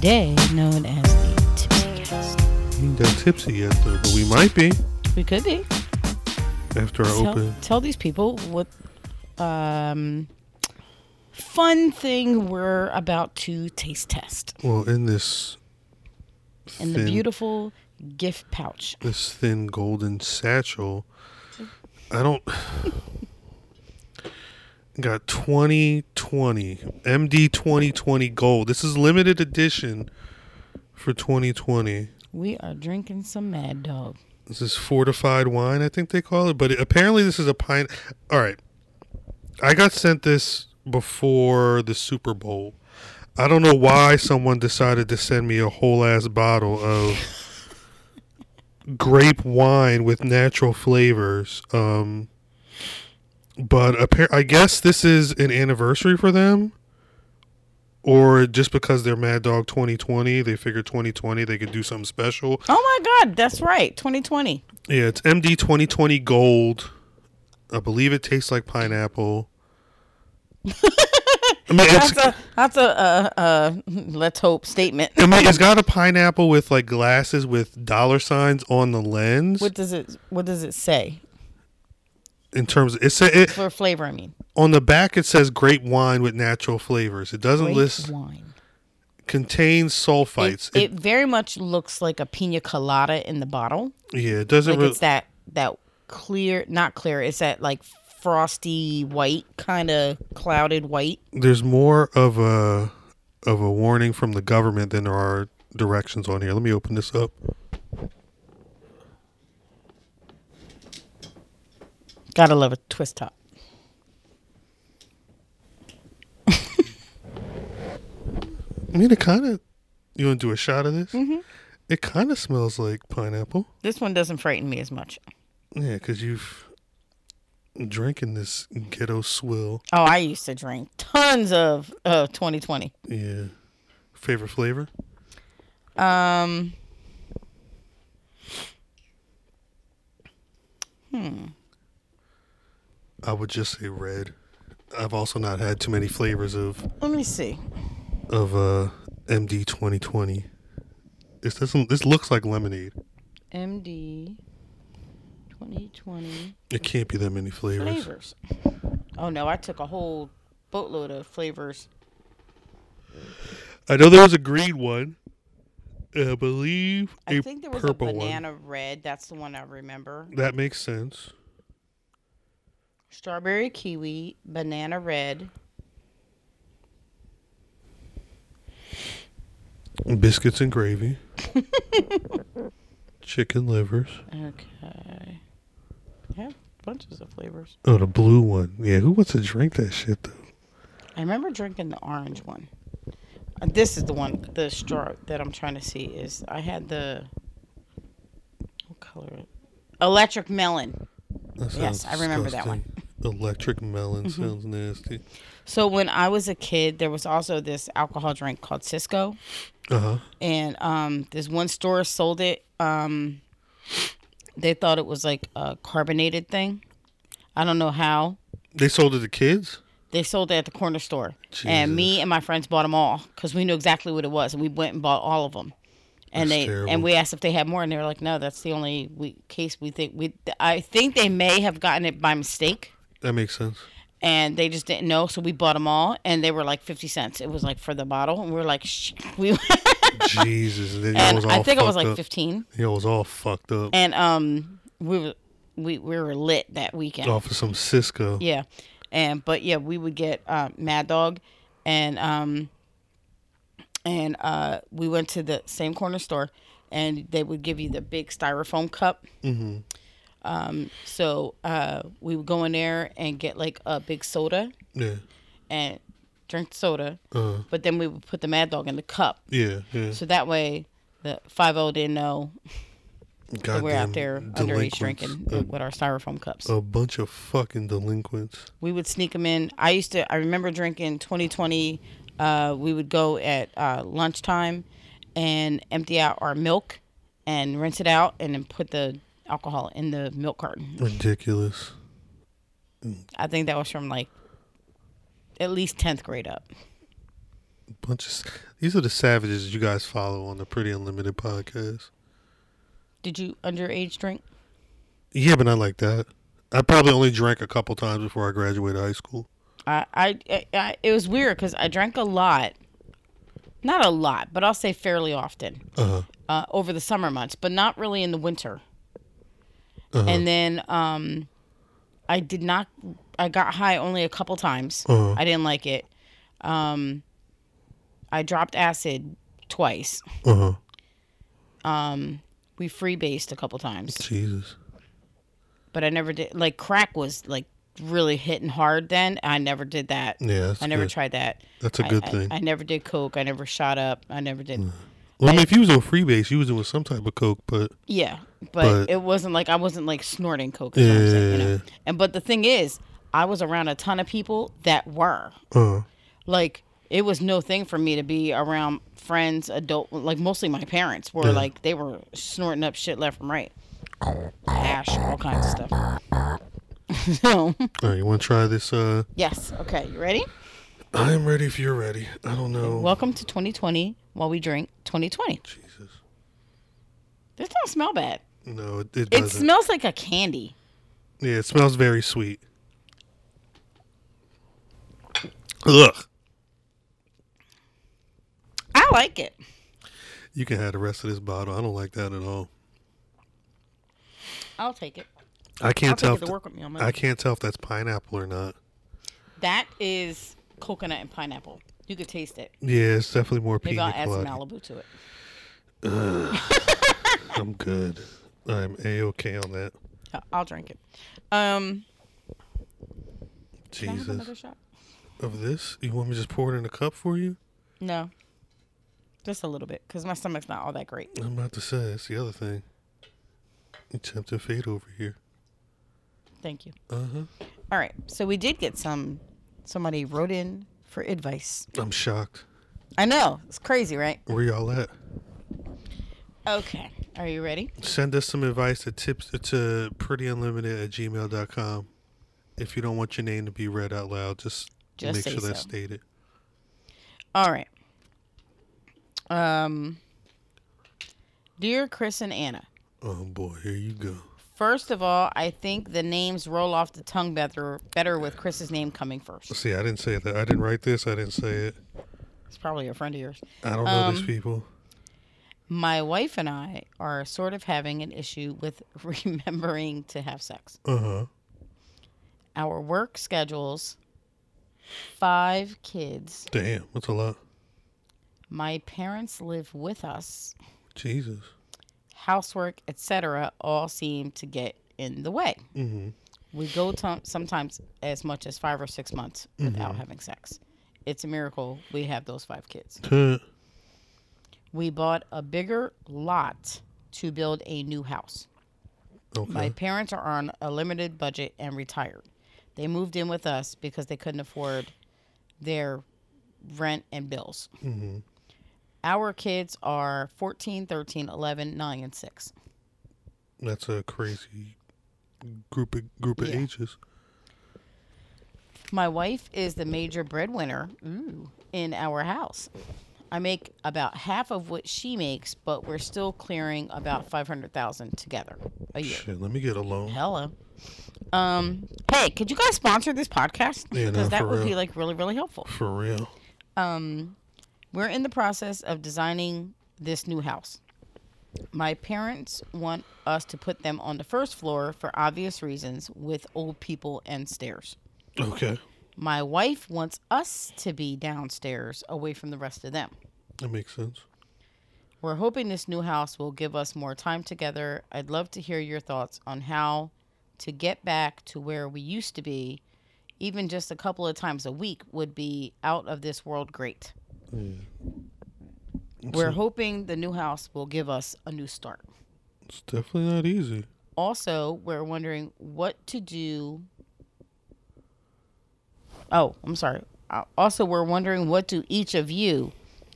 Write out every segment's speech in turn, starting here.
today known as the Tipsy Cast. We ain't that tipsy yet, though, but we might be We could be. after our Tell, open. tell these people what um, fun thing we're about to taste test Well, in this in thin, the beautiful gift pouch. this thin golden satchel, I don't. Got 2020 MD 2020 gold. This is limited edition for 2020. We are drinking some Mad Dog. This is fortified wine, I think they call it. But it, apparently, this is a pine. All right, I got sent this before the Super Bowl. I don't know why someone decided to send me a whole ass bottle of grape wine with natural flavors. Um, but appar- I guess this is an anniversary for them. Or just because they're Mad Dog 2020, they figured 2020 they could do something special. Oh my God, that's right, 2020. Yeah, it's MD 2020 Gold. I believe it tastes like pineapple. I mean, That's a that's a uh, uh, let's hope statement. I mean, it's got a pineapple with like glasses with dollar signs on the lens. What does it What does it say in terms, of, it, sa- it for flavor? I mean, on the back it says grape wine with natural flavors. It doesn't grape list wine. contains sulfites. It, it very much looks like a pina colada in the bottle. yeah, it doesn't. Like re- it's that that clear, not clear. It's that like frosty white, kind of clouded white. there's more of a of a warning from the government than there are directions on here. Let me open this up. Gotta love a twist top. I mean, it kind of. You want to do a shot of this? Mm-hmm. It kind of smells like pineapple. This one doesn't frighten me as much. Yeah, because you've drinking this ghetto swill. Oh, I used to drink tons of uh, 2020. Yeah. Favorite flavor? Um. Hmm. I would just say red. I've also not had too many flavors of Let me see. of uh MD 2020. This doesn't. This looks like lemonade. MD 2020 It can't be that many flavors. flavors. Oh no, I took a whole boatload of flavors. I know there was a green one. and I believe I a think there was purple a one. banana red. That's the one I remember. That makes sense. Strawberry kiwi, banana red. Biscuits and gravy. Chicken livers. Okay. Yeah, bunches of flavors. Oh, the blue one. Yeah, who wants to drink that shit though? I remember drinking the orange one. Uh, This is the one, the straw that I'm trying to see is I had the what color? Electric melon. Yes, I remember that one. disgusting. Electric melon Mm-hmm. sounds nasty. So when I was a kid, there was also this alcohol drink called Cisco, Uh huh. and um, this one store sold it. Um, they thought it was like a carbonated thing. I don't know how. They sold it to kids. They sold it at the corner store, and me and my friends bought them all because we knew exactly what it was, and we went and bought all of them. And That's they terrible. and we asked if they had more, and they were like, "No, that's the only we, case we think we." I think they may have gotten it by mistake, That makes sense. and they just didn't know, so we bought them all, and they were like fifty cents. It was like for the bottle, and we were like, Shh. "We." Jesus, and and I think it was like up. fifteen, Y'all was all fucked up and um, we were we we were lit that weekend. off of some Cisco. Yeah, and but yeah, we would get uh, Mad Dog, and um, and uh, we went to the same corner store, and they would give you the big styrofoam cup. Mm-hmm. Um, so uh, we would go in there and get like a big soda Yeah. and drink the soda, uh-huh. but then we would put the Mad Dog in the cup, yeah. Yeah. so that way the five zero didn't know that we're out there underage drinking A, with our styrofoam cups. a bunch of fucking delinquents. we would sneak them in. I used to. I remember drinking 2020. Uh, we would go at uh, lunchtime and empty out our milk and rinse it out, and then put the alcohol in the milk carton. Ridiculous. I think that was from like at least 10th grade up. Bunch of these are the savages you guys follow on the Pretty Unlimited podcast. Did you underage drink? Yeah, but not like that. I probably only drank a couple times before I graduated high school. I, I, it was weird because I drank a lot, not a lot, but I'll say fairly often Uh huh. uh, over the summer months, but not really in the winter. Uh-huh. And then um, I did not. I got high only a couple times. Uh-huh. I didn't like it. Um, I dropped acid twice. Uh huh. Um, we freebased a couple times, Jesus. but I never did. Like crack was like really hitting hard then. I never did that. Yeah, I never good. tried that. That's a good I, thing. I, never did coke. I never shot up. I never did. well, I mean, if you was on freebase, you was doing some type of coke, but Yeah, but, But- it wasn't like I wasn't like snorting coke. Is saying, you know? Yeah. And but the thing is, I was around a ton of people that were uh, like, it was no thing for me to be around friends, adult, like mostly my parents were Yeah. like they were snorting up shit left and right, hash, all kinds of stuff. so all right, you want to try this? Uh, yes, okay, you ready? I am ready if you're ready. I don't know. Welcome to 2020 while we drink 2020. Jesus. This don't smell bad. No, it, it It doesn't. smells like a candy. yeah, it smells very sweet. Ugh. I like it. You can have the rest of this bottle. I don't like that at all. I'll take it. I can't tell. If to th- work with me on my I can't tell if that's pineapple or not. That is coconut and pineapple. You could taste it. Yeah, it's definitely more Maybe pina I'll add some. Malibu to it. I'm good. I'm a okay on that. I'll drink it. Um, can I have another Jesus. shot? Of this, you want me to just pour it in a cup for you? No, just a little bit because my stomach's not all that great. I'm about to say that's the other thing. You tempted fate over here. Thank you. Uh huh. All right, so we did get some. Somebody wrote in for advice. I'm shocked. I know it's crazy, right? Where y'all at? Okay, are you ready? Send us some advice at tips to prettyunlimited at gmail.com. If you don't want your name to be read out loud, just, Just make sure that's stated. All right. Um, dear Chris and Anna. Oh boy, here you go. First of all, I think the names roll off the tongue better better with Chris's name coming first. See, I didn't say that. I didn't write this. I didn't say it. It's probably a friend of yours. I don't know these Um, people. My wife and I are sort of having an issue with remembering to have sex. Uh huh. Our work schedules, five kids, Damn, that's a lot. my parents live with us, Jesus. Housework, etc., all seem to get in the way. Mm-hmm. We go to sometimes as much as five or six months without having sex. It's a miracle we have those five kids. We bought a bigger lot to build a new house. okay. My parents are on a limited budget and retired. They moved in with us because they couldn't afford their rent and bills. mm-hmm. Our kids are 14, 13, 11, 9, and 6. That's a crazy group of group of Yeah. ages. My wife is the major breadwinner ooh, in our house. I make about half of what she makes, but we're still clearing about 500,000 together a year. Shit, let me get a loan. Hello. Um, hey, could you guys sponsor this podcast? Yeah, no, because that for would be like really, really helpful. For real. Um, we're in the process of designing this new house. My parents want us to put them on the first floor for obvious reasons with old people and stairs. Okay. My wife wants us to be downstairs away from the rest of them. That makes sense. We're hoping this new house will give us more time together. I'd love to hear your thoughts on how to get back to where we used to be. Even just a couple of times a week would be out of this world great. Yeah. We're It's, hoping the new house will give us a new start. it's definitely not easy. Also, we're wondering what to do. Oh, I'm sorry. Uh, Also, we're wondering what do each of you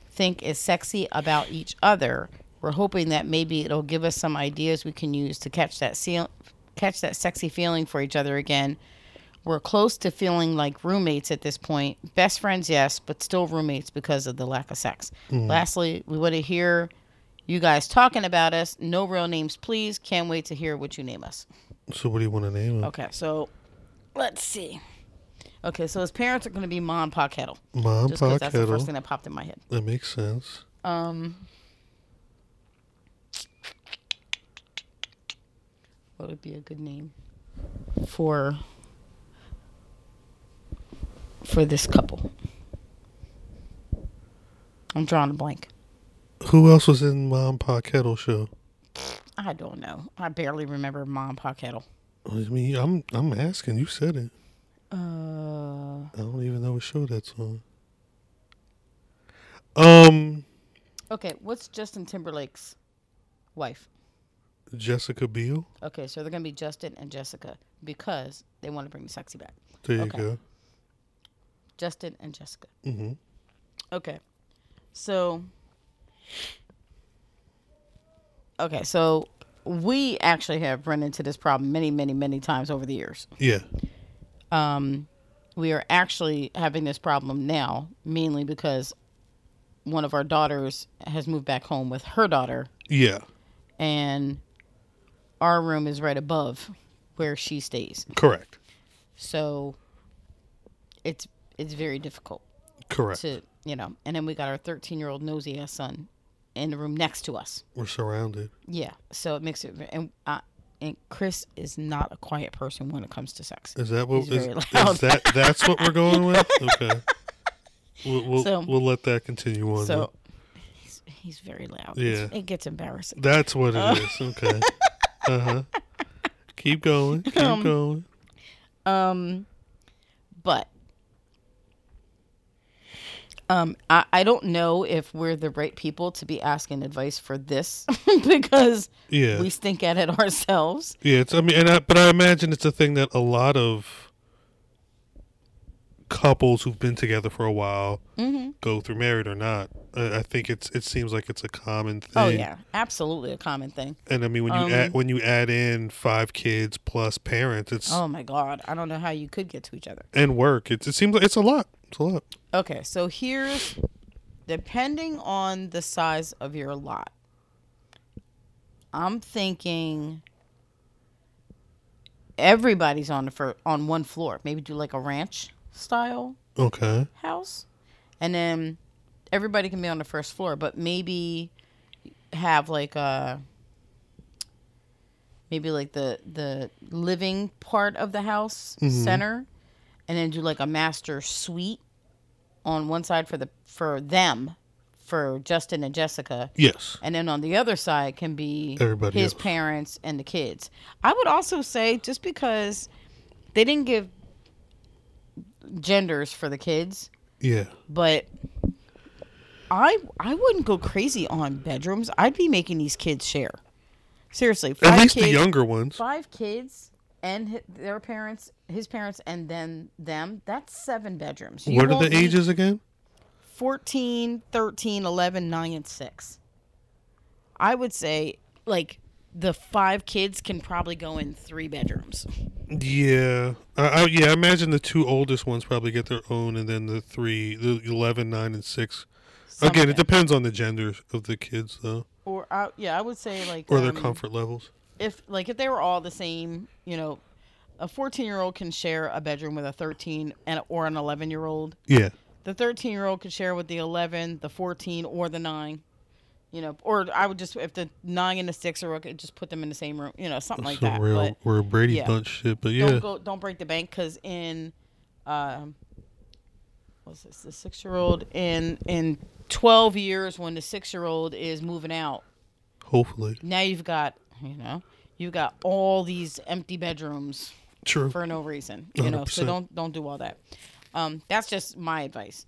think is sexy about each other. We're hoping that maybe it'll give us some ideas we can use to catch that seal, catch that sexy feeling for each other again. We're close to feeling like roommates at this point. Best friends, yes, but still roommates because of the lack of sex. Lastly, we want to hear you guys talking about us. No real names, please. Can't wait to hear what you name us. So what do you want to name him? Okay, so let's see. Okay, so his parents are going to be Mom Pa Kettle. Mom Just Pa that's the first thing that popped in my head. That makes sense. Um, what would be a good name for for this couple? I'm drawing a blank. Who else was in Mom Pa Kettle show? I don't know. I barely remember Mom Pa Kettle. I mean, I'm I'm asking. You said it. Uh, I don't even know what show that's on. Um, okay, what's Justin Timberlake's wife? Jessica Biel. Okay, so they're gonna be Justin and Jessica because they want to bring the sexy back. There you Okay. go. Justin and Jessica. hmm Okay. So Okay, so we actually have run into this problem many, many, many times over the years. Yeah. Um we are actually having this problem now mainly because one of our daughters has moved back home with her daughter Yeah. and our room is right above where she stays. Correct. So it's it's very difficult. Correct. to you know and then we got our 13 year old nosy ass son in the room next to us We're surrounded. yeah so it makes it and uh, and chris is not a quiet person when it comes to sex Is that what He's is, very is that that's what we're going with? Okay. We'll we'll, So- we'll let that continue on. so he's, he's very loud Yeah. It's- it gets embarrassing. That's what it is. Okay. Uh huh. Keep going. Keep Um, going. um but um I, I don't know if we're the right people to be asking advice for this because Yeah. we stink at it ourselves Yeah, it's. I mean, and I, but I imagine it's a thing that a lot of couples who've been together for a while hmm go through, married or not. I, I think it's. It seems like it's a common thing. oh yeah absolutely a common thing And I mean, when you Um, add when you add in five kids plus parents, it's oh my god i don't know how you could get to each other and work. It's. It seems like it's a lot. It's a lot. Okay, so here's depending on the size of your lot. I'm thinking everybody's on the fir- on one floor. Maybe do like a ranch style Okay. house, and then everybody can be on the first floor. But maybe have like a maybe like the the living part of the house Mhm. center, and then do like a master suite on one side for the for them for Justin and Jessica Yes. and then on the other side can be Everybody his else. parents and the kids. I would also say just because they didn't give genders for the kids, Yeah. but I I wouldn't go crazy on bedrooms. I'd be making these kids share. Seriously, five At least kids, the younger ones. five kids and their parents, his parents, and then them. That's seven bedrooms. You What are the ages again? 14, 13, 11, 9, and 6. I would say, like, the five kids can probably go in three bedrooms. Yeah. I, I, yeah. I imagine the two oldest ones probably get their own, and then the three, the 11, 9, and six. Some Again, it depends on the genders of the kids, though, Or, I, yeah, I would say, like, or their um, comfort levels. If, like, if they were all the same, you know, a 14 year old can share a bedroom with a 13 and or an 11 year old. Yeah. The 13 year old could share with the 11, the 14, or the 9. You know, or I would just, if the 9 and the 6 are okay, just put them in the same room, you know, something like Some that. real, but, Brady yeah. Bunch shit, but yeah. don't go don't break the bank because in um what's this the six year old in in 12 years when the six year old is moving out Hopefully. now you've got you know? You've got all these empty bedrooms True. for no reason you know so don't don't do all that. Um that's just my advice.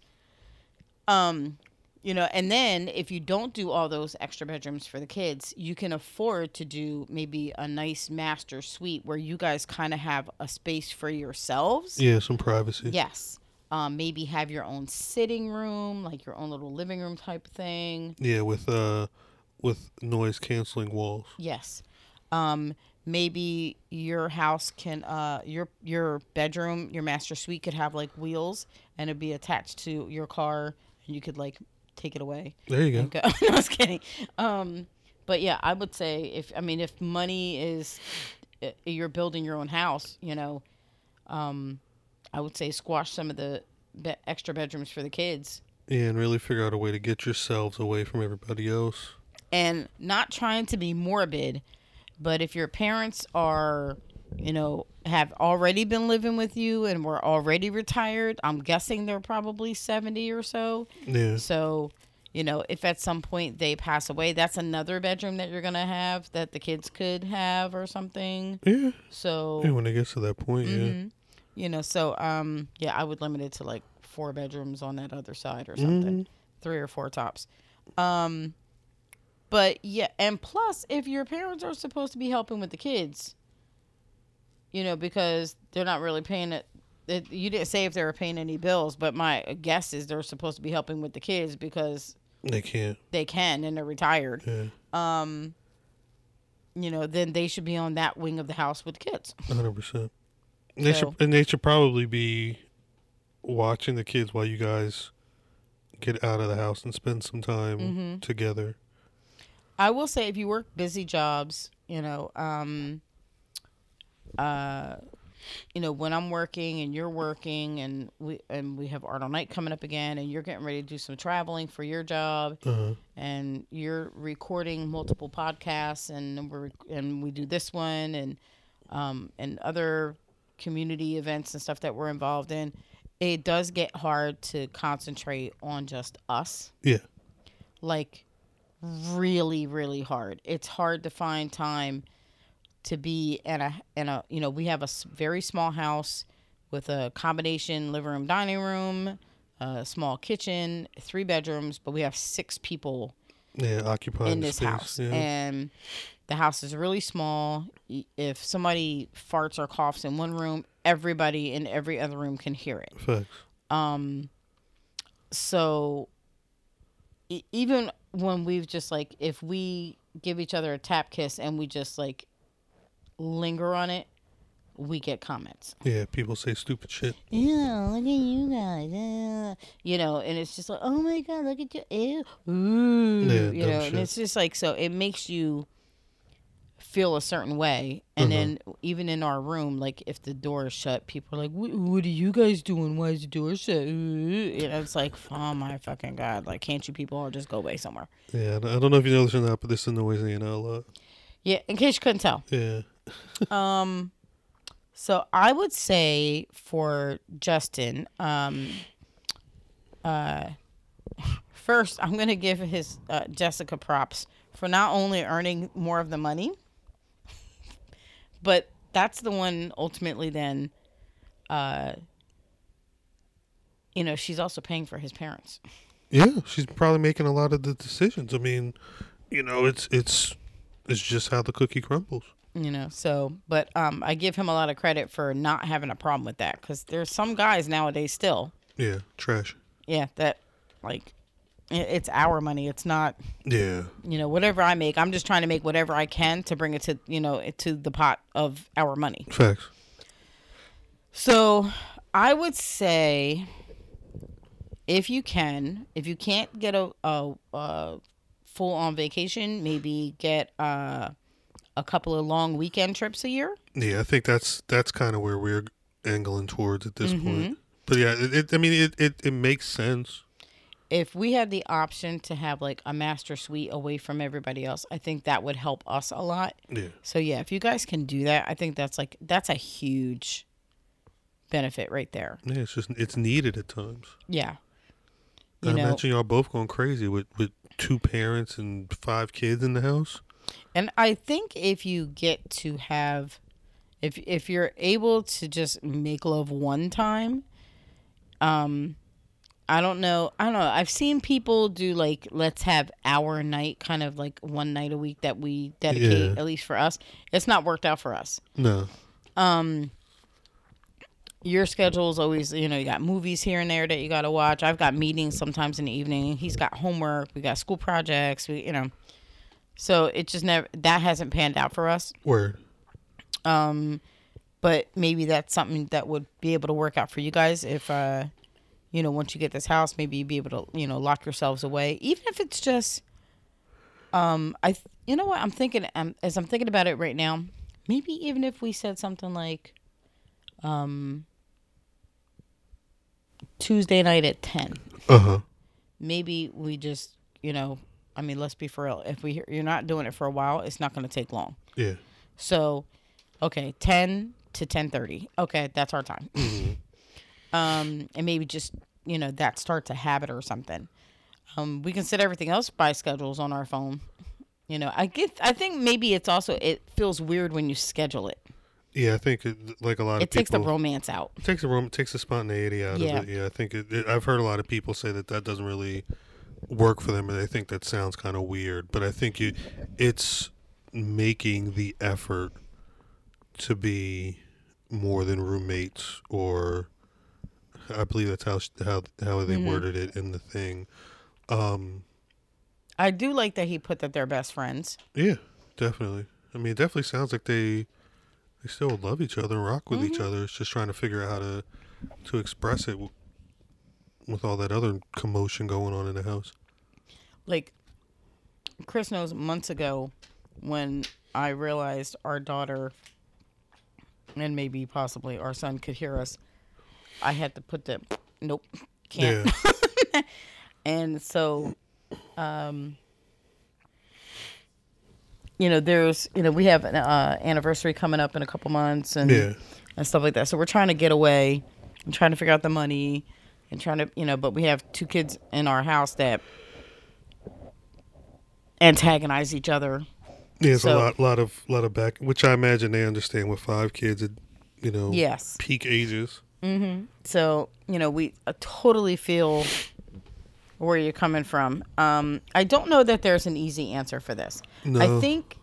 Um you know and then if you don't do all those extra bedrooms for the kids you can afford to do maybe a nice master suite where you guys kind of have a space for yourselves. Yeah, some privacy. yes. Um, maybe have your own sitting room like your own little living room type thing. Yeah, with uh, with noise canceling walls. Yes. Um, maybe your house can uh your your bedroom your master suite could have like wheels and it'd be attached to your car and you could like take it away There you go. go. no, I was kidding. Um, but yeah, I would say if I mean if money is uh, you're building your own house, you know, um, I would say squash some of the be- extra bedrooms for the kids Yeah, and really figure out a way to get yourselves away from everybody else. And not trying to be morbid, but if your parents are, you know, have already been living with you and were already retired, I'm guessing they're probably 70 or so. Yeah. So, you know, if at some point they pass away, that's another bedroom that you're going to have that the kids could have or something. Yeah. So, Yeah, when it gets to that point, mhm. you know, so um yeah, I would limit it to like four bedrooms on that other side or something. Three or four tops. Um but yeah, and plus if your parents are supposed to be helping with the kids, you know, because they're not really paying it it, you didn't say if they were paying any bills, but my guess is they're supposed to be helping with the kids because. They can't. they can and they're retired. Yeah. Um, you know, then they should be on that wing of the house with the kids. hundred percent. They So- should and they should probably be watching the kids while you guys get out of the house and spend some time Mm-hmm. together. I will say if you work busy jobs, you know, um, uh, you know, when I'm working and you're working and we and we have art all night coming up again and you're getting ready to do some traveling for your job Uh-huh. and you're recording multiple podcasts and we're and we do this one and um and other community events and stuff that we're involved in, it does get hard to concentrate on just us Yeah. like really really hard it's hard to find time to be in a in a you know we have a very small house with a combination living room dining room a small kitchen three bedrooms but we have six people Yeah, occupying in this space. house Yeah. and the house is really small if somebody farts or coughs in one room everybody in every other room can hear it Facts. um so e- even when we've just like if we give each other a tap kiss and we just like linger on it we get comments Yeah, people say stupid shit. yeah look at you guys yeah. you know and it's just like oh my god look at you Ew. Ooh. Yeah, you know and it's just like so it makes you feel a certain way and Uh-huh. then even in our room like if the door is shut people are like what, are you guys doing why is the door shut Ooh. you know it's like oh my fucking god like can't you people all just go away somewhere Yeah, I don't know if you know this or not, but this is noisy know a lot. yeah in case you couldn't tell Yeah. Um, so I would say for Justin, um, uh, first I'm gonna give his uh, Jessica props for not only earning more of the money, but that's the one ultimately then, uh, you know, she's also paying for his parents. Yeah, she's probably making a lot of the decisions. I mean, you know, it's it's it's just how the cookie crumbles. you know so but um i give him a lot of credit for not having a problem with that because there's some guys nowadays still Yeah, trash. yeah that like it's our money it's not Yeah. you know whatever i make i'm just trying to make whatever i can to bring it to you know to the pot of our money Facts. so i would say if you can if you can't get a, a, a full on vacation maybe get uh, a couple of long weekend trips a year Yeah, I think that's that's kind of where we're angling towards at this Mm-hmm. point. But yeah, it, it I mean it, it it makes sense. If we had the option to have like a master suite away from everybody else, I think that would help us a lot. Yeah. So yeah, if you guys can do that, I think that's like that's a huge benefit right there. Yeah, it's just it's needed at times. Yeah. I know, imagine y'all both going crazy with with two parents and five kids in the house. and I think if you get to have if if you're able to just make love one time, um I don't know. I don't know. I've seen people do like let's have our night kind of like one night a week that we dedicate Yeah. at least for us. It's not worked out for us. No. um your schedule is always you know you got movies here and there that you got to watch i've got meetings sometimes in the evening he's got homework we got school projects we you know so it just never that hasn't panned out for us Word. Um, but maybe that's something that would be able to work out for you guys if, uh, you know, once you get this house, maybe you'd be able to, you know, lock yourselves away, even if it's just. Um, I, th- you know what I'm thinking. Um, as I'm thinking about it right now, maybe even if we said something like, um, Tuesday night at ten Uh huh. maybe we just you know i mean let's be for real if we you're not doing it for a while it's not going to take long Yeah. so okay 10 to 10.30 okay that's our time um and maybe just you know that starts a habit or something um we can set everything else by schedules on our phone you know i get i think maybe it's also it feels weird when you schedule it Yeah, I think it, like a lot of it takes the romance out it takes the rom- takes the spontaneity out Yeah. of it. Yeah, I think it, it, I've heard a lot of people say that that doesn't really work for them, and they think that sounds kind of weird. But I think you, it's making the effort to be more than roommates, or I believe that's how how how they Mm-hmm. worded it in the thing. Um, i do like that he put that they're best friends yeah, definitely. I mean, it definitely sounds like they they still love each other and rock with Mm-hmm. each other. It's just trying to figure out how to to express it w- with all that other commotion going on in the house. like Chris knows months ago when I realized our daughter and maybe possibly our son could hear us, I had to put the nope, can't. Yeah, And so um you know, there's you know, we have an uh, anniversary coming up in a couple months and yeah, and stuff like that. So we're trying to get away and trying to figure out the money and trying to, you know, but we have two kids in our house that antagonize each other. yeah. It's a lot, lot of, lot of back, which I imagine they understand with five kids at, you know, Yes. peak ages. So, you know, we uh, totally feel where you're coming from. Um, I don't know that there's an easy answer for this. I think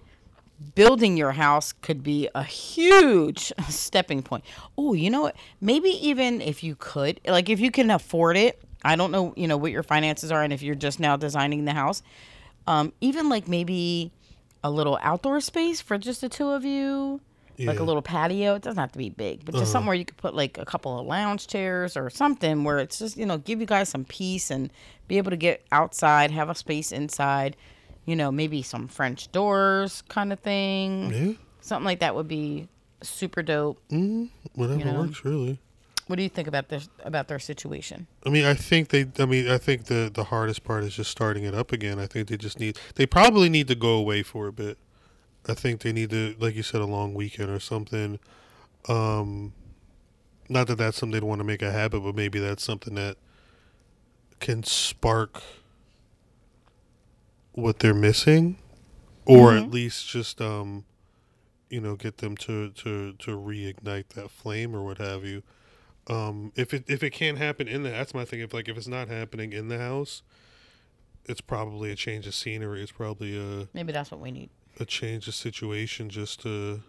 building your house could be a huge stepping point. Oh, you know what? Maybe even if you could, like if you can afford it, I don't know, you know, what your finances are and if you're just now designing the house. Um, even like maybe a little outdoor space for just the two of you. Like a little patio. It doesn't have to be big, but just something where you could put like a couple of lounge chairs or something where it's just, you know, give you guys some peace and be able to get outside, have a space inside, you know, maybe some French doors kind of thing. Yeah, Something like that would be super dope. mm, whatever You know. works, really. What do you think about this about their situation? I mean, I think they. I mean, I think the the hardest part is just starting it up again. I think they just need. They probably need to go away for a bit. I think they need to, like you said, a long weekend or something. Um, not that that's something they'd want to make a habit, but maybe that's something that can spark what they're missing, or at least just um, you know, get them to to to reignite that flame or what have you um if it if it can't happen in the that's my thing if like if it's not happening in the house it's probably a change of scenery it's probably a Maybe that's what we need. A change of situation just to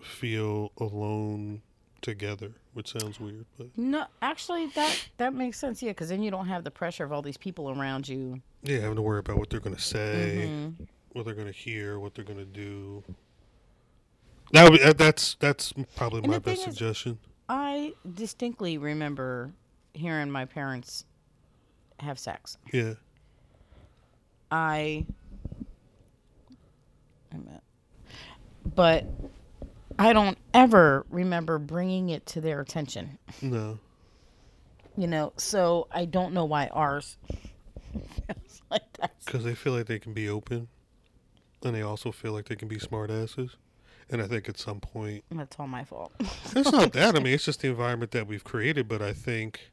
feel alone together which sounds weird but No, actually, that that makes sense. Yeah, because then you don't have the pressure of all these people around you. yeah having to worry about what they're going to say Mhm. what they're going to hear what they're going to do that be, that's that's probably And my best is- suggestion I distinctly remember hearing my parents have sex. yeah I, I meant, but I don't ever remember bringing it to their attention. no You know, so I don't know why ours feels like that. because they feel like they can be open and they also feel like they can be smart asses and i think at some point That's all my fault. it's not that i mean it's just the environment that we've created but i think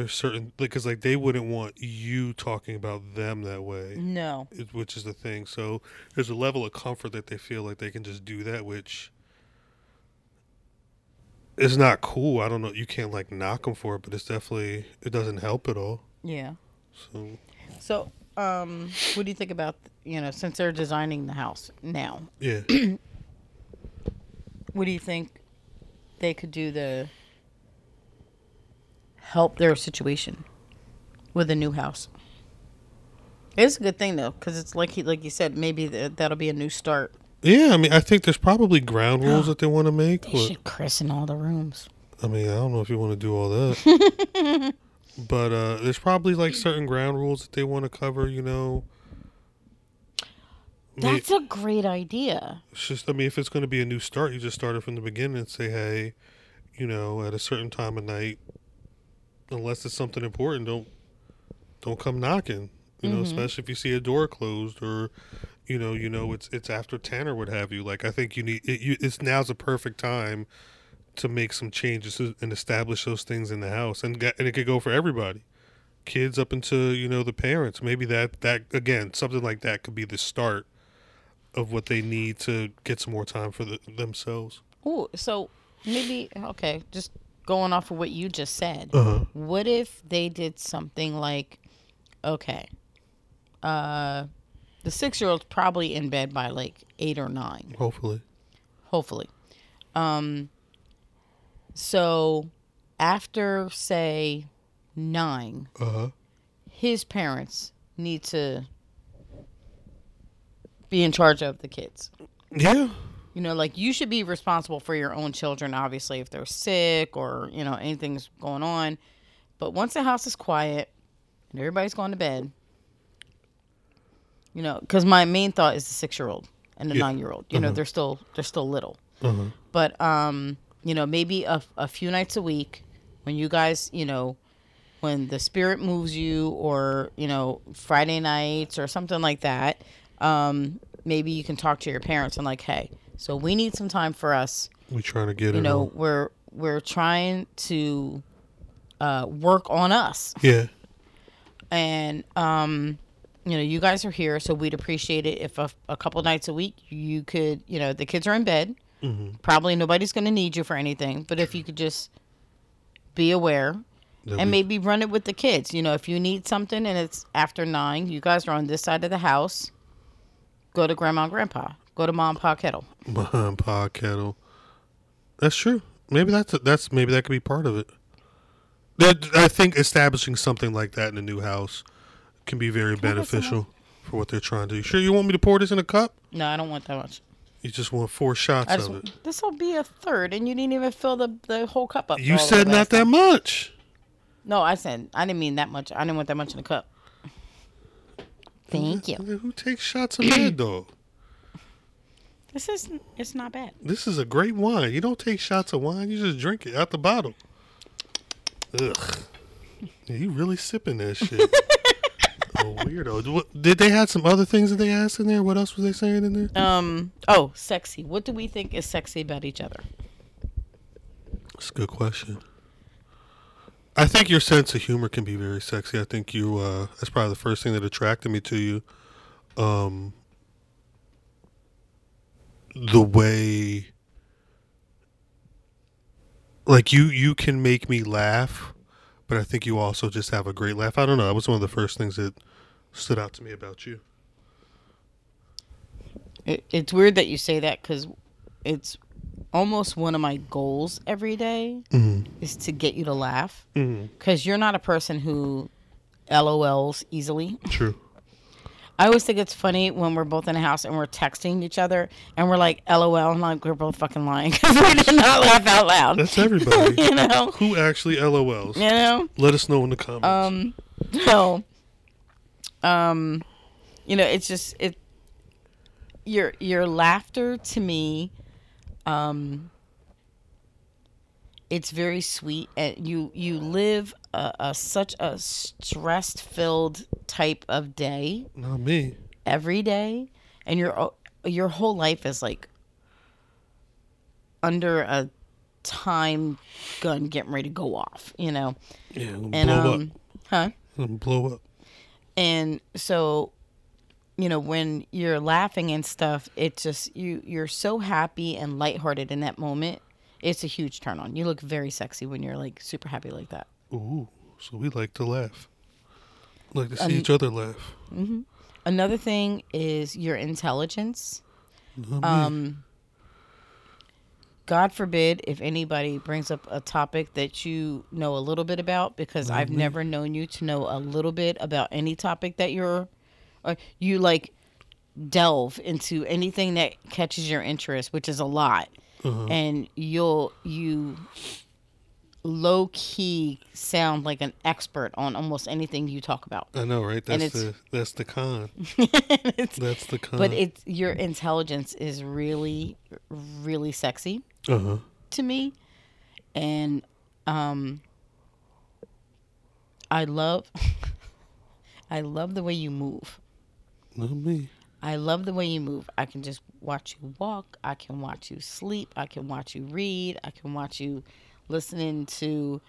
there's certain because like they wouldn't want you talking about them that way. No, which is the thing. So there's a level of comfort that they feel like they can just do that which is not cool. I don't know you can't like knock them for it but it's definitely it doesn't help at all. Yeah. so So, um, what do you think about you know since they're designing the house now? yeah. What do you think they could do to help their situation with a new house? It's a good thing though, because it's like he, like you said, maybe th- that'll be a new start. Yeah, I mean, I think there's probably ground rules that they want to make. They But, should christen all the rooms. I mean, I don't know if you want to do all that. but uh, there's probably like certain ground rules that they want to cover. You know. That's a great idea. It's just, I mean, if it's going to be a new start, you just start it from the beginning and say, hey, you know, at a certain time of night, unless it's something important, don't don't come knocking. You know, mm-hmm. especially if you see a door closed or, you know, you know it's it's after ten or what have you. Like, I think you need it, you, it's now's a perfect time to make some changes and establish those things in the house, and and it could go for everybody, kids up into you know the parents. Maybe that that again something like that could be the start of what they need to get some more time for the, themselves. Oh, so maybe okay, just going off of what you just said. Uh-huh. What if they did something like, okay, uh, the six-year-old's probably in bed by like eight or nine, Hopefully. hopefully. Um, so after say nine, Uh huh. his parents need to be in charge of the kids. Yeah. You know, like you should be responsible for your own children, obviously, if they're sick or, you know, anything's going on. But once the house is quiet and everybody's going to bed, you know, because my main thought is the six year old and the Yeah. nine year old. You know, they're still they're still little. Uh-huh. But um, you know, maybe a, a few nights a week when you guys, you know, when the spirit moves you or, you know, Friday nights or something like that, um, maybe you can talk to your parents and like, hey, so we need some time for us. We're trying to get it. You know, on. we're we're trying to uh, work on us Yeah. and um you know you guys are here so we'd appreciate it if a, a couple nights a week you could you know the kids are in bed Mm-hmm. probably nobody's going to need you for anything but if you could just be aware That and we- maybe run it with the kids you know if you need something and it's after nine you guys are on this side of the house go to grandma and grandpa go to mom pa kettle Mom pod kettle. That's true. Maybe that's that's maybe that could be part of it. That I think establishing something like that in a new house can be very some beneficial for what they're trying to do. Sure, you want me to pour this in a cup? no i don't want that much You just want four shots just, of it. this will be a third and you didn't even fill the, the whole cup up You said not that time. much. No, I said I didn't mean that much. I didn't want that much in a cup. Thank you. Who takes shots of Mad Dog? This is it's not bad. This is a great wine. You don't take shots of wine. You just drink it out the bottle. Ugh. Yeah, you really sipping that shit. oh, weirdo. Did they have some other things that they asked in there? What else was they saying in there? Um. Oh, sexy. What do we think is sexy about each other? That's a good question. I think your sense of humor can be very sexy. I think you uh that's probably the first thing that attracted me to you. Um the way like you you can make me laugh, but I think you also just have a great laugh. I don't know. That was one of the first things that stood out to me about you. It, it's weird that you say that because it's almost one of my goals every day Mm-hmm. is to get you to laugh Mm-hmm. because you're not a person who LOLs easily. True. I always think it's funny when we're both in a house and we're texting each other and we're like LOL and like we're both fucking lying because we did not laugh out loud. That's everybody. you know, Who actually LOLs? you know. Let us know in the comments. Um, so, um, you know, it's just it. Your your laughter to me, um, it's very sweet, and you you live a, a such a stress filled type of day Not me. every day, and your your whole life is like under a time gun getting ready to go off, you know, Yeah, and blow um, huh. up. It'll blow up. and so you know when you're laughing and stuff it's just you you're so happy and lighthearted in that moment it's a huge turn on. You look very sexy when you're like super happy like that. Ooh, so we like to laugh. Like to see Um, each other laugh. another thing is your intelligence. Um god forbid if anybody brings up a topic that you know a little bit about because i've never known you to know a little bit about any topic that you're or you like delve into anything that catches your interest, which is a lot, Uh-huh. and you'll you low key sound like an expert on almost anything you talk about. I know, right? That's the that's the con. That's the con. but it's your intelligence is really really sexy uh huh. to me and um i love i love the way you move Not me. I love the way you move i can just watch you walk i can watch you sleep i can watch you read i can watch you listening to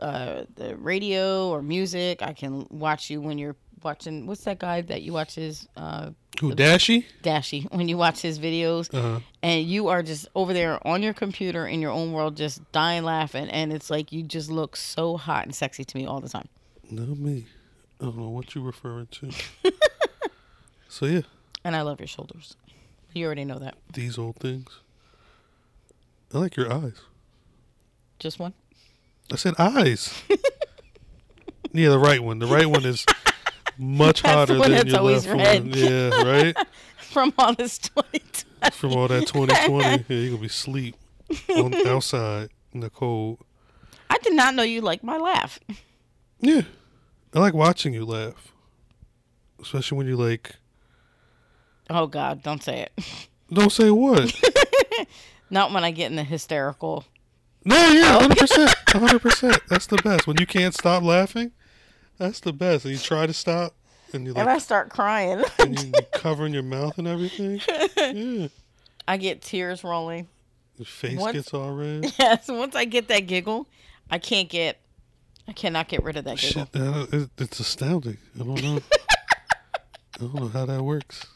uh, the radio or music i can watch you when you're watching what's that guy that you watch his uh, Who Dashie? dashie when you watch his videos Uh huh. and you are just over there on your computer in your own world just dying laughing and it's like you just look so hot and sexy to me all the time Not me. I don't know what you're referring to. so yeah, and i love your shoulders you already know that these old things. I like your eyes. just one I said eyes. yeah, the right one. The right one is much That's the hotter one than that's your always left red. one. Yeah, right. from all this 2020 From all that 2020, yeah, you're gonna be sleep on outside in the cold. i did not know you liked my laugh Yeah, I like watching you laugh, especially when you like. Oh god don't say it Don't say what. not when i get in the hysterical No, yeah, hundred percent, hundred percent. That's the best. When you can't stop laughing, that's the best. And you try to stop, and you and i start crying and you covering your mouth and everything. Yeah, i get tears rolling your face Once- gets all red. yes once i get that giggle i can't get i cannot get rid of that giggle Shit, uh, it, it's astounding. I don't know. I don't know how that works.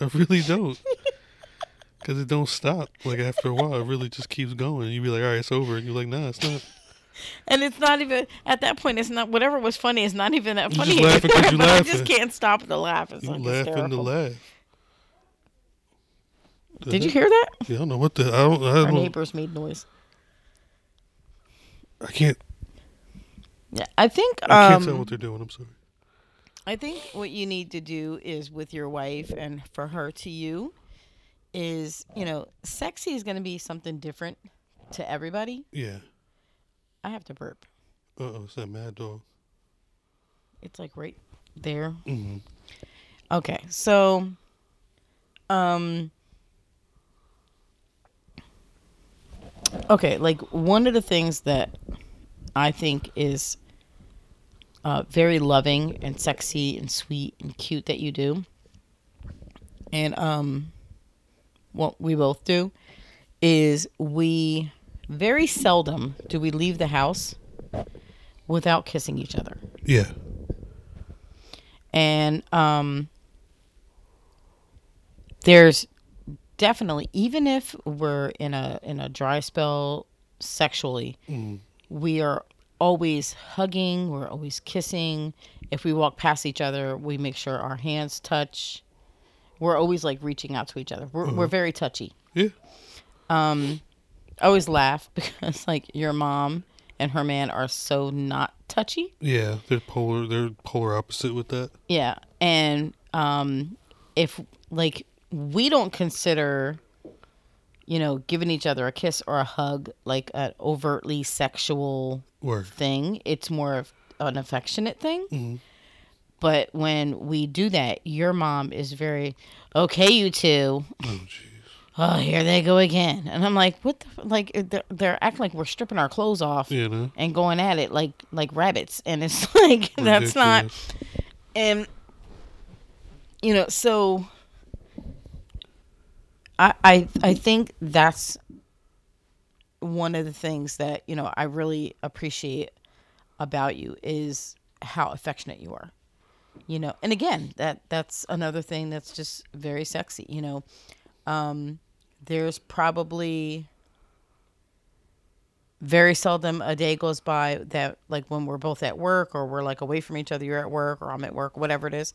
I really don't. Because it don't stop. Like after a while, it really just keeps going. You be like, all right, it's over. And you're like, nah, it's not. And it's not even at that point. It's not whatever was funny. It's not even that You funny. just laughing 'cause you but I just can't stop the laugh. It's You like laughing to laugh. The Did you hear that? Yeah, I don't know what the. I don't. I Our don't. neighbors made noise. I can't. Yeah, I think. I can't tell Um, what they're doing. I'm sorry. I think what you need to do is with your wife and for her to you is you know sexy is going to be something different to everybody. Yeah. I have to burp. Uh oh, it's that mad dog. It's like right there. hmm Okay, so, um, okay, like one of the things that I think is uh, very loving and sexy and sweet and cute that you do, and um, what we both do, is we very seldom do we leave the house without kissing each other Yeah. and um there's definitely even if we're in a in a dry spell sexually Mm. we are always hugging we're always kissing if we walk past each other we make sure our hands touch we're always like reaching out to each other we're, we're very touchy Yeah. um i always laugh because like your mom and her man are so not touchy Yeah. They're polar. They're polar opposite with that. Yeah, and um, if like we don't consider, you know, giving each other a kiss or a hug like an overtly sexual Word. thing, it's more of an affectionate thing. Mhm. But when we do that, your mom is very okay. You two, Oh jeez. oh, here they go again, and I'm like, what the like? They're, they're acting like we're stripping our clothes off You know. and going at it like like rabbits, and it's like that's not and you know so I, I i think that's one of the things that you know i really appreciate about you is how affectionate you are. You know and again that that's another thing that's just very sexy you know. Um there's probably very seldom a day goes by that like when we're both at work or we're like away from each other you're at work or i'm at work whatever it is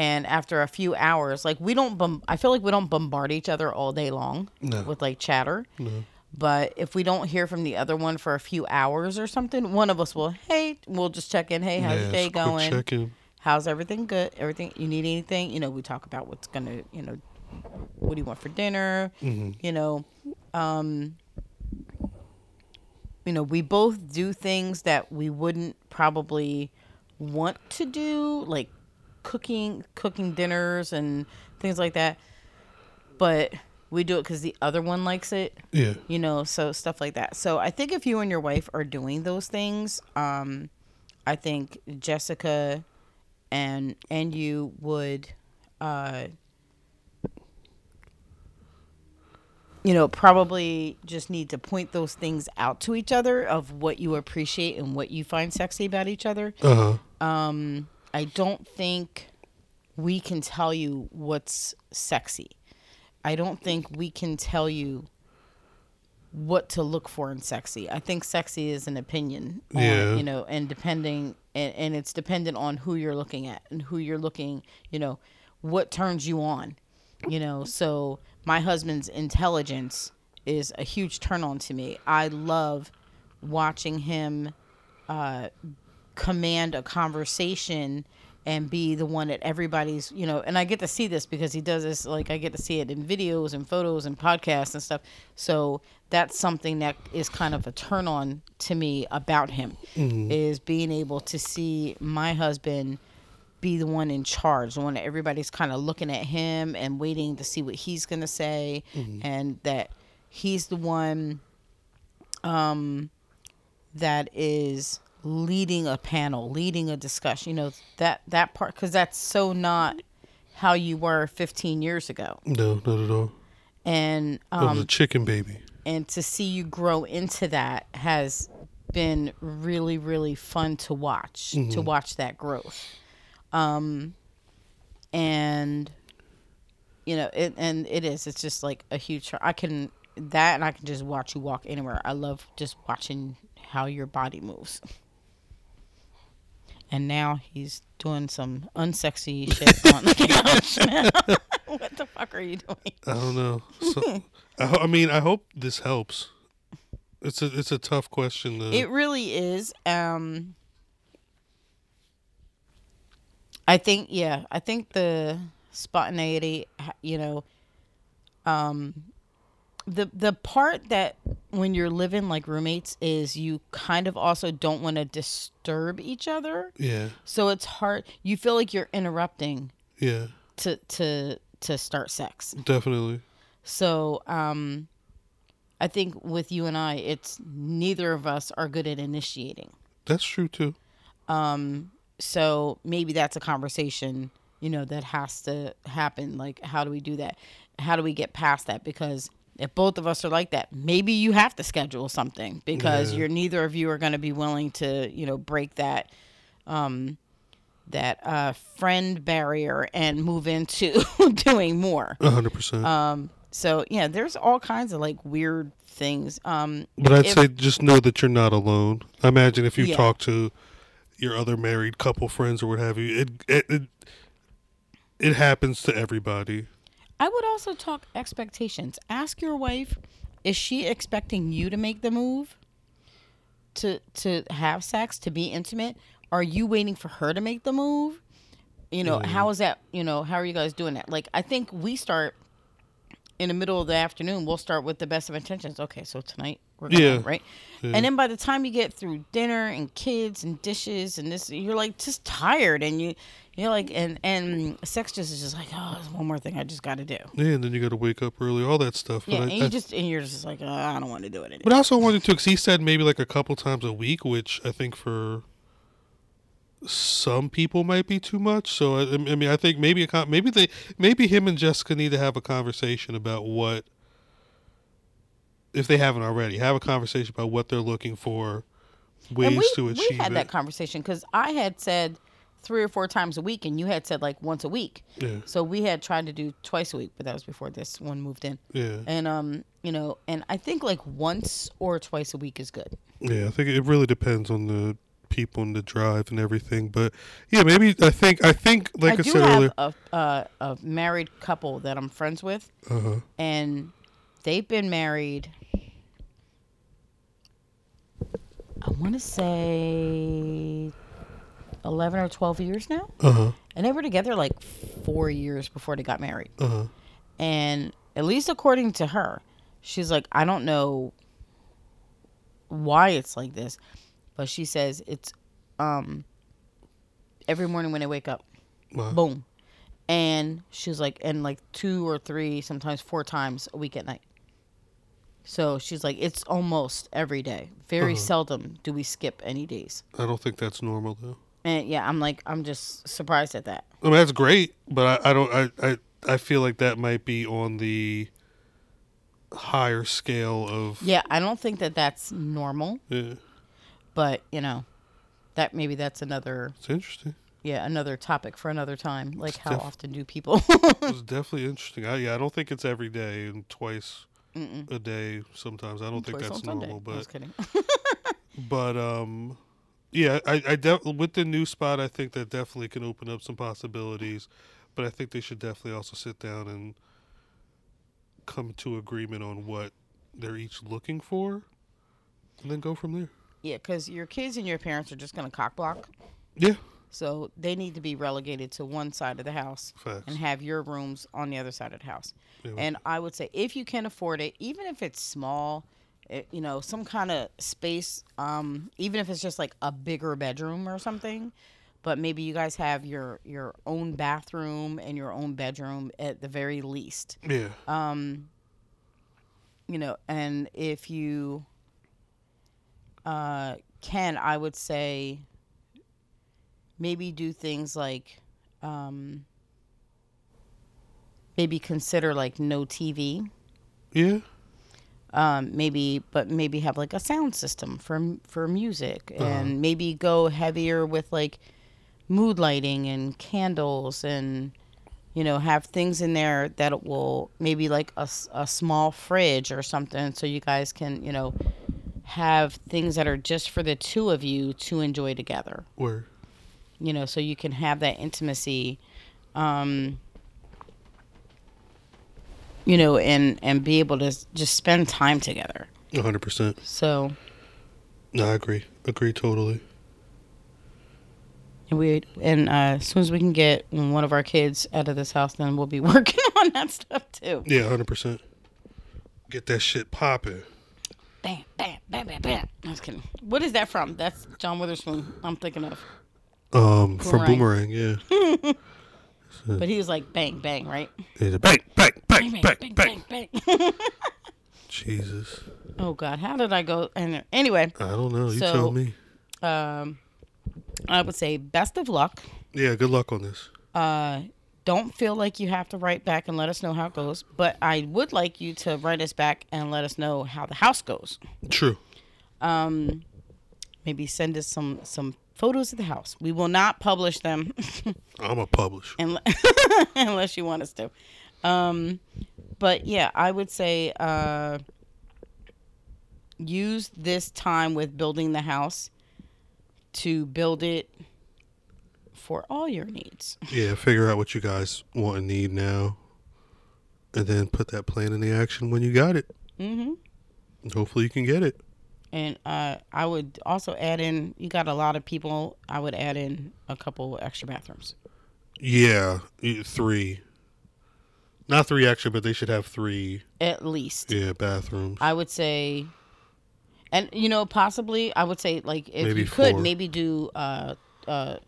and after a few hours like we don't bom- i feel like we don't bombard each other all day long No. with like chatter No. but if we don't hear from the other one for a few hours or something one of us will hey we'll just check in hey how's yeah, your day going how's everything good? Everything you need anything? You know, we talk about what's gonna, you know, what do you want for dinner? mm-hmm. You know, um, you know, we both do things that we wouldn't probably want to do, like cooking, cooking dinners and things like that. But we do it because the other one likes it Yeah. you know so stuff like that so i think if you and your wife are doing those things um i think jessica and and you would uh you know probably just need to point those things out to each other of what you appreciate and what you find sexy about each other Uh huh. um i don't think we can tell you what's sexy. I don't think we can tell you what to look for in sexy. I think sexy is an opinion on, Yeah. you know and depending and, and it's dependent on who you're looking at and who you're looking you know what turns you on you know. So my husband's intelligence is a huge turn on to me. I love watching him uh, command a conversation and be the one that everybody's you know and i get to see this because he does this like i get to see it in videos and photos and podcasts and stuff. So that's something that is kind of a turn on to me about him is being able to see my husband be the one in charge the one that everybody's kind of looking at him and waiting to see what he's going to say and that he's the one um that is leading a panel, leading a discussion. You know that that part because that's so not how you were 15 years ago, No, not at all. and I was a um, chicken baby. and to see you grow into that has been really really fun to watch to watch that growth um and you know it and it is it's just like a huge i can that and i can just watch you walk anywhere i love just watching how your body moves and now he's doing some unsexy shit on the couch what the fuck are you doing I don't know. So, I, ho- I mean, I hope this helps. It's a it's a tough question to. It really is. Um I think yeah, I think the spontaneity, you know, um the the part that when you're living like roommates is you kind of also don't want to disturb each other. yeah, So it's hard. You feel like you're interrupting yeah, to to to start sex. definitely. So, um, I think with you and I, it's neither of us are good at initiating. That's true too. Um, so maybe that's a conversation, you know, that has to happen. Like, how do we do that? How do we get past that? Because if both of us are like that, maybe you have to schedule something because Yeah. you're neither of you are going to be willing to, you know, break that, um, that uh, friend barrier and move into doing more. Hundred percent. Um, so yeah, there's all kinds of like weird things. Um, But I'd if- say just know that you're not alone. I imagine if you Yeah. talk to your other married couple friends or what have you, it it it, it happens to everybody. I would also talk expectations. Ask your wife, is she expecting you to make the move to to have sex, to be intimate? Are you waiting for her to make the move? You know, mm-hmm. how is that, you know, how are you guys doing that? Like I think we start in the middle of the afternoon, we'll start with the best of intentions. Okay, so tonight we're going, Yeah. right? Yeah. And then by the time you get through dinner and kids and dishes and this, you're like just tired and you, you're like, and and sex just is just like, oh, there's one more thing I just got to do. Yeah, and then you got to wake up early, all that stuff. Yeah, and I, you I- just and you're just like, uh, I don't want to do it anymore. But I also wanted to, because he said maybe like a couple times a week, which I think for some people might be too much. So I, I mean, I think maybe a con- maybe they maybe him and Jessica need to have a conversation about what, if they haven't already, have a conversation about what they're looking for, ways we, to we had it. that conversation because I had said three or four times a week, and you had said like once a week. yeah, So we had tried to do twice a week, but that was before this one moved in. yeah, And um, you know, and I think like once or twice a week is good. yeah. I think it really depends on the people and the drive and everything. But yeah, maybe I think I think like I, I said earlier. a, a a married couple that I'm friends with, Uh huh. and they've been married. I want to say eleven or twelve years now, Uh huh. and they were together like four years before they got married. Uh huh. And at least according to her, she's like, I don't know why it's like this, but she says it's um every morning when they wake up, Wow. boom. And she's like, and like two or three, sometimes four times a week at night. So she's like, it's almost every day. Very Uh-huh. seldom do we skip any days. I don't think that's normal though. And yeah, I'm like, I'm just surprised at that. I mean, that's great, but I, I don't. I, I I feel like that might be on the higher scale of. Yeah, I don't think that that's normal, Yeah, but you know, that maybe that's another it's interesting. yeah another topic for another time. Like how def- often do people? It's definitely interesting. I, yeah, I don't think it's every day and twice Mm-mm. a day. Sometimes I don't think that's normal, but kidding. but um, yeah, I I def- with the new spot, I think that definitely can open up some possibilities. But I think they should definitely also sit down and come to agreement on what they're each looking for, and then go from there. Yeah, because your kids and your parents are just gonna cock block, Yeah, so they need to be relegated to one side of the house facts. and have your rooms on the other side of the house. Yeah. And I would say if you can afford it, even if it's small, it, you know, some kind of space, um, even if it's just like a bigger bedroom or something, but maybe you guys have your your own bathroom and your own bedroom at the very least. yeah, Um, you know, and if you uh, can, I would say maybe do things like um, maybe consider like no TV. yeah, Um, maybe, but maybe have like a sound system for for music, Uh-huh. and maybe go heavier with like mood lighting and candles, and you know have things in there that will maybe like a, a small fridge or something, so you guys can you know have things that are just for the two of you to enjoy together. where You know, so you can have that intimacy. Um, you know, and and be able to just spend time together. one hundred percent. So No, I agree. Agree totally. and we and uh, as soon as we can get one of our kids out of this house, then we'll be working on that stuff too. Yeah, hundred percent. Get that shit popping. Bam, bam, bam, bam, bam. I was kidding. What is that from? That's John Witherspoon. I'm thinking of. Um, from Boomerang. Yeah. But he was like bang, bang, right? Bang, bang, bang, Bang, bang, bang, bang. bang, bang. Jesus, oh God, how did I go? And anyway, I don't know. You So- tell me. um, I would say best of luck. Yeah, good luck on this. Uh, don't feel like you have to write back and let us know how it goes. But I would like you to write us back and let us know how the house goes. True. Um, maybe send us some some photos of the house. We will not publish them I'm a publish. unless, unless you want us to. Um, but yeah, I would say uh, use this time with building the house to build it for all your needs. Yeah, figure out what you guys want and need now, and then put that plan into action when you got it. Mm hmm And hopefully, you can get it. And uh, I would also add in. You got a lot of people. I would add in a couple extra bathrooms. Yeah, three. Not three extra, but they should have three. At least. Yeah, bathrooms. I would say, and you know, possibly I would say like if Maybe you could four. maybe do uh uh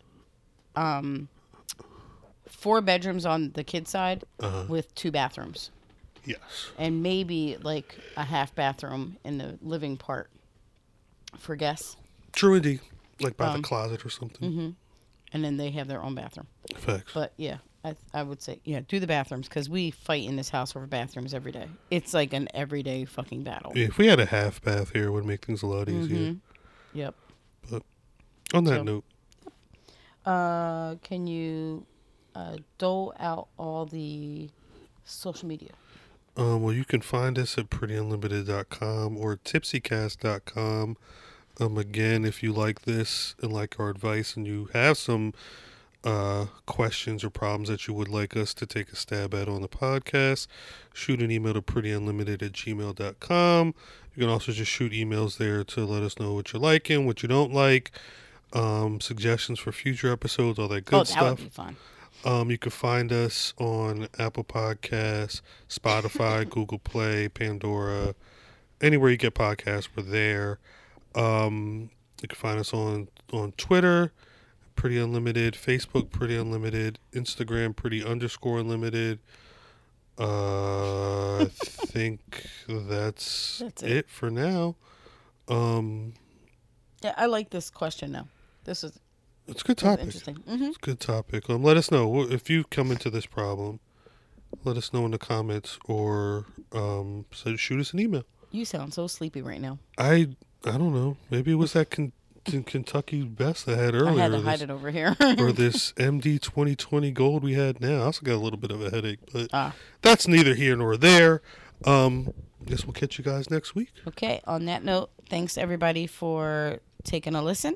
um four bedrooms on the kid side Uh, with two bathrooms yes. and maybe like a half bathroom in the living part for guests, True indeed. Like by Um, the closet or something. and then they have their own bathroom. Facts. But yeah. I, I would say yeah do the bathrooms because we fight in this house over bathrooms every day. It's like an everyday fucking battle. Yeah, if we had a half bath here, it would make things a lot easier. Mhm. Yep. But on that So- note, Uh, can you uh, dole out all the social media? um, well, you can find us at prettyunlimited.com or tipsycast.com. Um, again, if you like this and like our advice and you have some uh, questions or problems that you would like us to take a stab at on the podcast, shoot an email to prettyunlimited at gmail.com. You can also just shoot emails there to let us know what you're liking, what you don't like. Um, suggestions for future episodes, all that good oh, that stuff. would be fun. Um, you can find us on Apple Podcasts, Spotify, Google Play, Pandora, anywhere you get podcasts. We're there. Um, you can find us on on Twitter, Pretty Unlimited, Facebook, Pretty Unlimited, Instagram, Pretty underscore Unlimited. Uh, I think that's, That's it. it. for now. Um, Yeah, I like this question now. This is it's a good topic. interesting. hmm It's a good topic. Um, let us know if you come into this problem. Let us know in the comments or um, so shoot us an email. You sound so sleepy right now. I I don't know. Maybe it was that Ken- Ken- Kentucky best I had earlier. I had to hide this, it over here. or this MD 2020 gold we had now. I also got a little bit of a headache, but ah, that's neither here nor there. Um, guess we'll catch you guys next week. okay. On that note, thanks everybody for taking a listen,